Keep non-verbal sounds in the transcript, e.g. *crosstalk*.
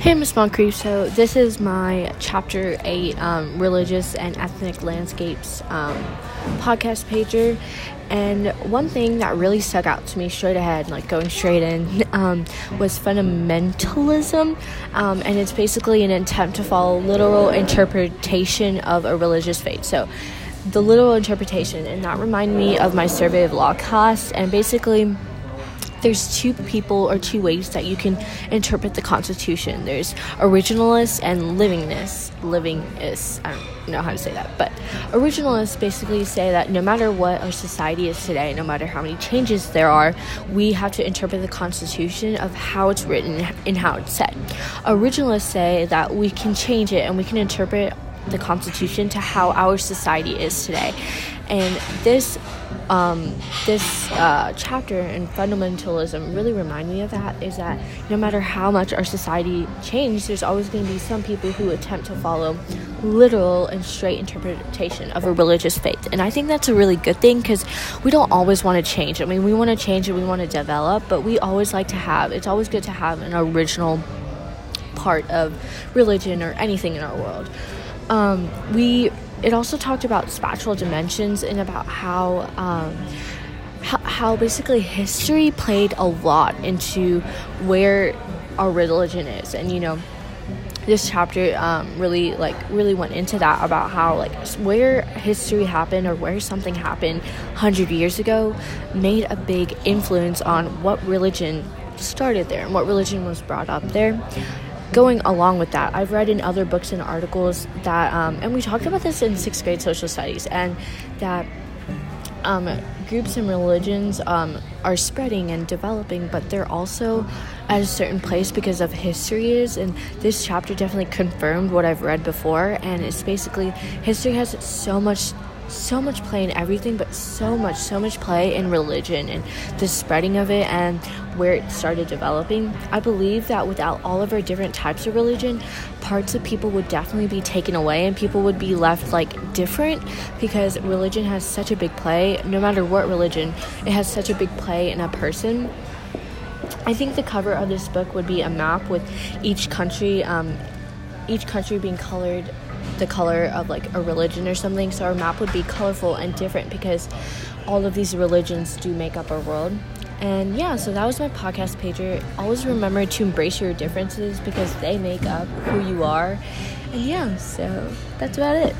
Hey, Miss Moncrief. So this is my chapter eight, um, religious and ethnic landscapes um, podcast pager. And one thing that really stuck out to me straight ahead, like going straight in, *laughs* um, was fundamentalism. Um, and it's basically an attempt to follow literal interpretation of a religious faith. So the literal interpretation, and that reminded me of my survey of law class. And basically, there's two people or two ways that you can interpret the Constitution. There's originalists and livingness. Living is I don't know how to say that, but originalists basically say that no matter what our society is today, no matter how many changes there are, we have to interpret the Constitution of how it's written and how it's said. Originalists say that we can change it and we can interpret the Constitution to how our society is today. And this um, this uh, chapter in fundamentalism really remind me of that is that no matter how much our society changes, there's always going to be some people who attempt to follow literal and straight interpretation of a religious faith. And I think that's a really good thing because we don't always want to change. I mean, we want to change and we want to develop, but we always like to have, it's always good to have an original part of religion or anything in our world. Um, we it also talked about spatial dimensions and about how, um, how, how basically history played a lot into where our religion is, and you know this chapter um, really like really went into that about how like where history happened or where something happened 100 years ago made a big influence on what religion started there and what religion was brought up there going along with that, I've read in other books and articles that, um, and we talked about this in sixth grade social studies, and that um, groups and religions um, are spreading and developing, but they're also at a certain place because of history is. And this chapter definitely confirmed what I've read before, and it's basically history has so much so much play in everything, but so much, so much play in religion and the spreading of it and where it started developing. I believe that without all of our different types of religion, parts of people would definitely be taken away and people would be left like different because religion has such a big play. No matter what religion, it has such a big play in a person. I think the cover of this book would be a map with each country, um, each country being colored the color of like a religion or something. So our map would be colorful and different because all of these religions do make up our world. And yeah, so that was my podcast pager. Always remember to embrace your differences because they make up who you are. And yeah, so that's about it.